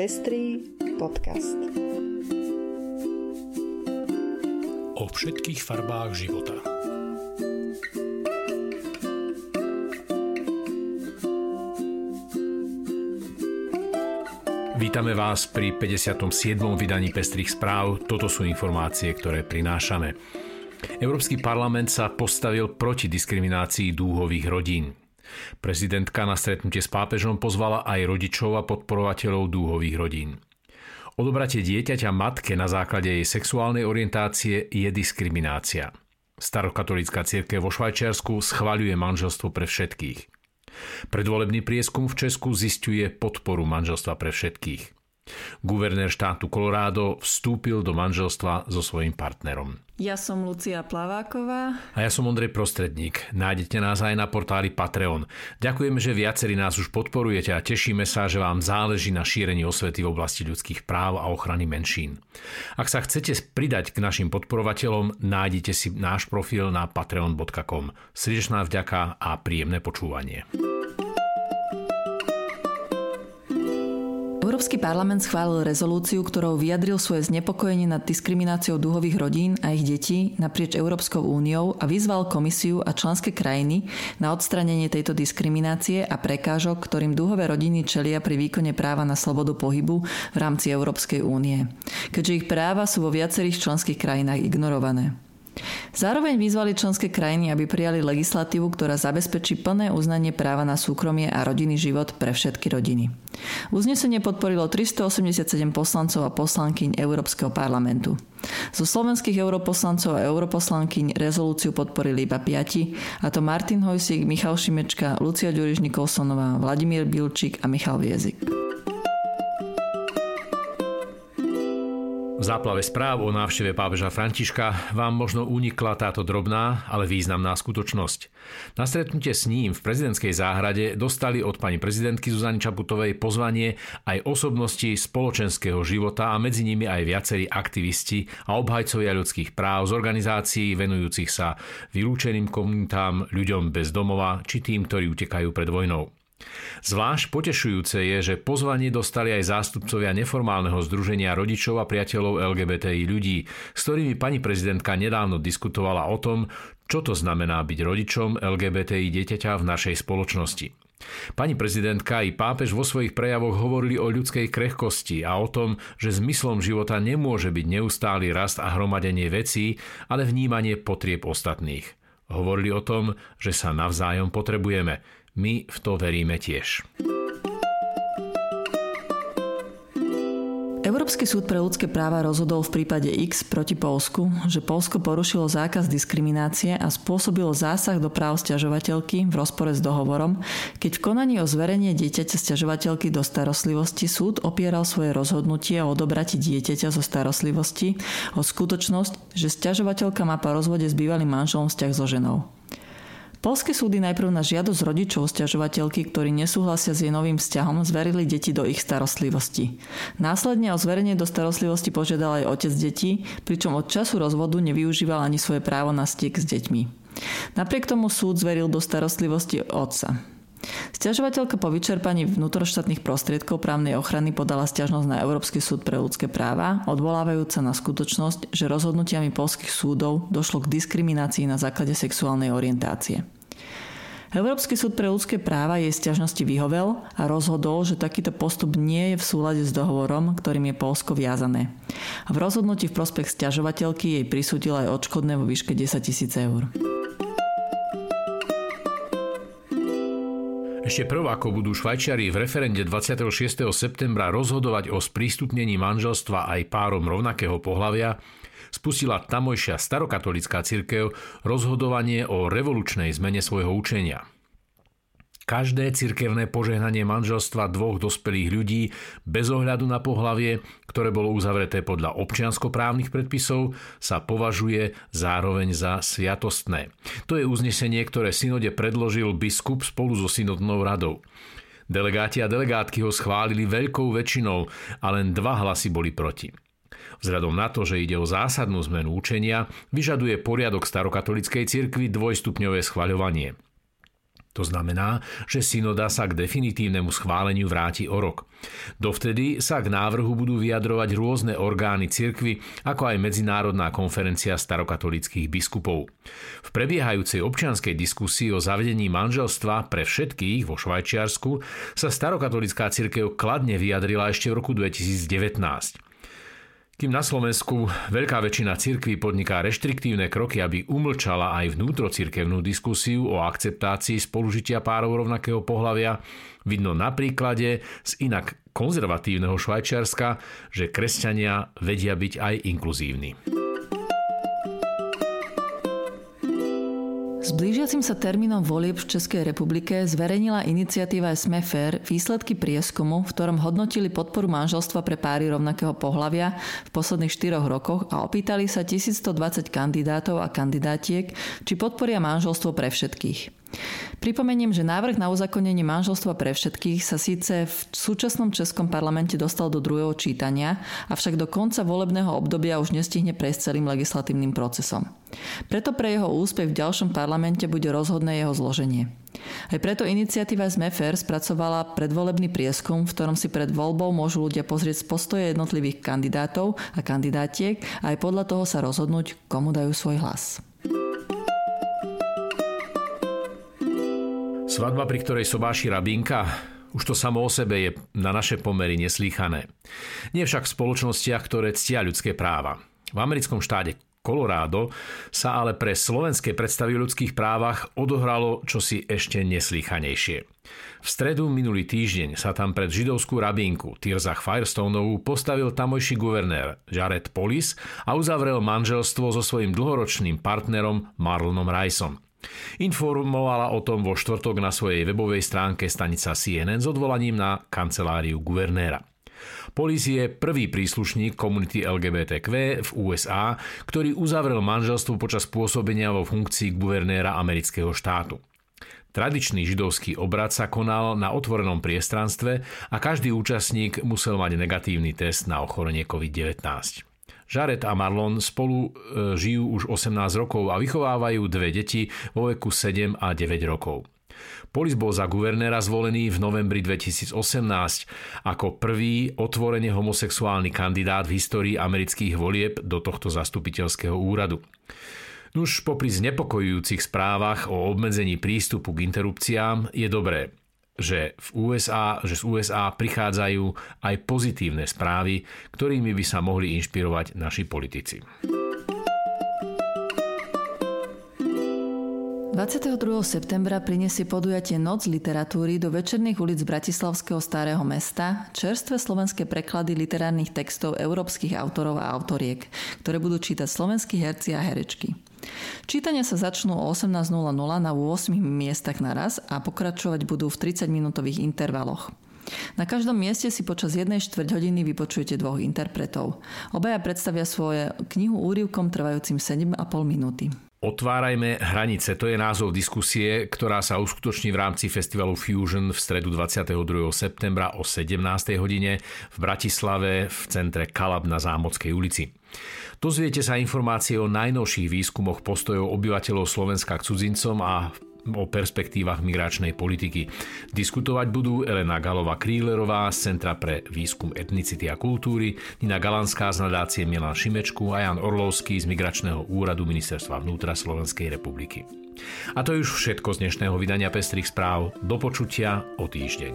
Pestrý podcast. O všetkých farbách života. Vítame vás pri 57. vydaní Pestrých správ. Toto sú informácie, ktoré prinášame. Európsky parlament sa postavil proti diskriminácii dúhových rodín. Prezidentka na stretnutie s pápežom pozvala aj rodičov a podporovateľov dúhových rodín. Odobratie dieťaťa matke na základe jej sexuálnej orientácie je diskriminácia. Starokatolická církev vo Švajčiarsku schvaľuje manželstvo pre všetkých. Predvolebný prieskum v Česku zistuje podporu manželstva pre všetkých. Guvernér štátu Colorado vstúpil do manželstva so svojím partnerom. Ja som Lucia Plaváková. A ja som Ondrej Prostredník. Nájdete nás aj na portáli Patreon. Ďakujeme, že viacerí nás už podporujete a tešíme sa, že vám záleží na šírení osvety v oblasti ľudských práv a ochrany menšín. Ak sa chcete pridať k našim podporovateľom, nájdete si náš profil na patreon.com. Srdečná vďaka a príjemné počúvanie. Európsky parlament schválil rezolúciu, ktorou vyjadril svoje znepokojenie nad diskrimináciou dúhových rodín a ich detí naprieč Európskou úniou a vyzval komisiu a členské krajiny na odstranenie tejto diskriminácie a prekážok, ktorým dúhové rodiny čelia pri výkone práva na slobodu pohybu v rámci Európskej únie, keďže ich práva sú vo viacerých členských krajinách ignorované. Zároveň vyzvali členské krajiny, aby prijali legislatívu, ktorá zabezpečí plné uznanie práva na súkromie a rodinný život pre všetky rodiny. Uznesenie podporilo 387 poslancov a poslankyň Európskeho parlamentu. Zo slovenských europoslancov a europoslankyň rezolúciu podporili iba piati, a to Martin Hojsík, Michal Šimečka, Lucia Ďuriš Nikolsonová, Vladimír Bilčík a Michal Viezik. Záplave správ o návšteve pápeža Františka vám možno unikla táto drobná, ale významná skutočnosť. Na stretnutie s ním v prezidentskej záhrade dostali od pani prezidentky Zuzany Čaputovej pozvanie aj osobnosti spoločenského života a medzi nimi aj viacerí aktivisti a obhajcovia ľudských práv z organizácií venujúcich sa vylúčeným komunitám, ľuďom bez domova či tým, ktorí utekajú pred vojnou. Zvlášť potešujúce je, že pozvanie dostali aj zástupcovia neformálneho združenia rodičov a priateľov LGBTI ľudí, s ktorými pani prezidentka nedávno diskutovala o tom, čo to znamená byť rodičom LGBTI dieťaťa v našej spoločnosti. Pani prezidentka i pápež vo svojich prejavoch hovorili o ľudskej krehkosti a o tom, že zmyslom života nemôže byť neustály rast a hromadenie vecí, ale vnímanie potrieb ostatných. Hovorili o tom, že sa navzájom potrebujeme – my v to veríme tiež. Európsky súd pre ľudské práva rozhodol v prípade X proti Polsku, že Polsko porušilo zákaz diskriminácie a spôsobilo zásah do práv sťažovateľky v rozpore s dohovorom, keď v konaní o zverenie dieťaťa sťažovateľky do starostlivosti súd opieral svoje rozhodnutie o odobrati dieťaťa zo starostlivosti o skutočnosť, že sťažovateľka má po rozvode s bývalým manželom vzťah so ženou. Polské súdy najprv na žiadosť rodičov sťažovateľky, ktorí nesúhlasia s jej novým vzťahom, zverili deti do ich starostlivosti. Následne o zverenie do starostlivosti požiadal aj otec detí, pričom od času rozvodu nevyužíval ani svoje právo na styk s deťmi. Napriek tomu súd zveril do starostlivosti otca. Sťažovateľka po vyčerpaní vnútroštátnych prostriedkov právnej ochrany podala stiažnosť na Európsky súd pre ľudské práva, odvolávajúca na skutočnosť, že rozhodnutiami polských súdov došlo k diskriminácii na základe sexuálnej orientácie. Európsky súd pre ľudské práva jej stiažnosti vyhovel a rozhodol, že takýto postup nie je v súlade s dohovorom, ktorým je Polsko viazané. V rozhodnutí v prospech stiažovateľky jej prisúdil aj odškodné vo výške 10 tisíc eur. Ešte prv, ako budú Švajčiari v referende 26. septembra rozhodovať o sprístupnení manželstva aj párom rovnakého pohľavia, spustila tamojšia starokatolická cirkev rozhodovanie o revolučnej zmene svojho učenia – Každé cirkevné požehnanie manželstva dvoch dospelých ľudí bez ohľadu na pohlavie, ktoré bolo uzavreté podľa občianskoprávnych predpisov, sa považuje zároveň za sviatostné. To je uznesenie, ktoré synode predložil biskup spolu so synodnou radou. Delegáti a delegátky ho schválili veľkou väčšinou a len dva hlasy boli proti. Vzhľadom na to, že ide o zásadnú zmenu učenia, vyžaduje poriadok starokatolickej cirkvi dvojstupňové schvaľovanie – To znamená, že synoda sa k definitívnemu schváleniu vráti o rok. Dovtedy sa k návrhu budú vyjadrovať rôzne orgány cirkvy, ako aj Medzinárodná konferencia starokatolických biskupov. V prebiehajúcej občianskej diskusii o zavedení manželstva pre všetkých vo Švajčiarsku sa starokatolická cirkev kladne vyjadrila ešte v roku 2019. Kým na Slovensku veľká väčšina cirkví podniká reštriktívne kroky, aby umlčala aj vnútrocirkevnú diskusiu o akceptácii spolužitia párov rovnakého pohľavia, vidno na príklade z inak konzervatívneho Švajčiarska, že kresťania vedia byť aj inkluzívni. S blížiacim sa termínom volieb v Českej republike zverejnila iniciatíva SMEFER výsledky prieskumu, v ktorom hodnotili podporu manželstva pre páry rovnakého pohľavia v posledných 4 rokoch a opýtali sa 1120 kandidátov a kandidátiek, či podporia manželstvo pre všetkých. Pripomeniem, že návrh na uzakonenie manželstva pre všetkých sa síce v súčasnom Českom parlamente dostal do druhého čítania, avšak do konca volebného obdobia už nestihne prejsť celým legislatívnym procesom. Preto pre jeho úspech v ďalšom parlamente bude rozhodné jeho zloženie. Aj preto iniciatíva ZMFR spracovala predvolebný prieskum, v ktorom si pred voľbou môžu ľudia pozrieť z postoje jednotlivých kandidátov a kandidátiek a aj podľa toho sa rozhodnúť, komu dajú svoj hlas. Svadba, pri ktorej sobáši rabínka, už to samo o sebe je na naše pomery neslýchané. Nie však v spoločnostiach, ktoré ctia ľudské práva. V americkom štáte Colorado sa ale pre slovenské predstavy o ľudských právach odohralo čosi ešte neslýchanejšie. V stredu minulý týždeň sa tam pred židovskú rabínku Tirzach Firestoneovú postavil tamojší guvernér Jared Polis a uzavrel manželstvo so svojím dlhoročným partnerom Marlonom Riceom. Informovala o tom vo štvrtok na svojej webovej stránke stanica CNN s odvolaním na kanceláriu guvernéra. Polis je prvý príslušník komunity LGBTQ v USA, ktorý uzavrel manželstvo počas pôsobenia vo funkcii guvernéra amerického štátu. Tradičný židovský obrad sa konal na otvorenom priestranstve a každý účastník musel mať negatívny test na ochorenie COVID-19. Žaret a Marlon spolu e, žijú už 18 rokov a vychovávajú dve deti vo veku 7 a 9 rokov. Polis bol za guvernéra zvolený v novembri 2018 ako prvý otvorene homosexuálny kandidát v histórii amerických volieb do tohto zastupiteľského úradu. Nuž popri znepokojujúcich správach o obmedzení prístupu k interrupciám je dobré, že, v USA, že z USA prichádzajú aj pozitívne správy, ktorými by sa mohli inšpirovať naši politici. 22. septembra prinesie podujatie Noc literatúry do večerných ulic Bratislavského starého mesta čerstvé slovenské preklady literárnych textov európskych autorov a autoriek, ktoré budú čítať slovenskí herci a herečky. Čítania sa začnú o 18.00 na 8 miestach naraz a pokračovať budú v 30-minútových intervaloch. Na každom mieste si počas jednej štvrť hodiny vypočujete dvoch interpretov. Obaja predstavia svoje knihu úrivkom trvajúcim 7,5 minúty. Otvárajme hranice, to je názov diskusie, ktorá sa uskutoční v rámci festivalu Fusion v stredu 22. septembra o 17. hodine v Bratislave v centre Kalab na Zámockej ulici. Dozviete sa informácie o najnovších výskumoch postojov obyvateľov Slovenska k cudzincom a o perspektívach migračnej politiky. Diskutovať budú Elena Galová Krílerová z Centra pre výskum etnicity a kultúry, Nina Galanská z nadácie Milan Šimečku a Jan Orlovský z Migračného úradu Ministerstva vnútra Slovenskej republiky. A to je už všetko z dnešného vydania Pestrých správ. Do počutia o týždeň.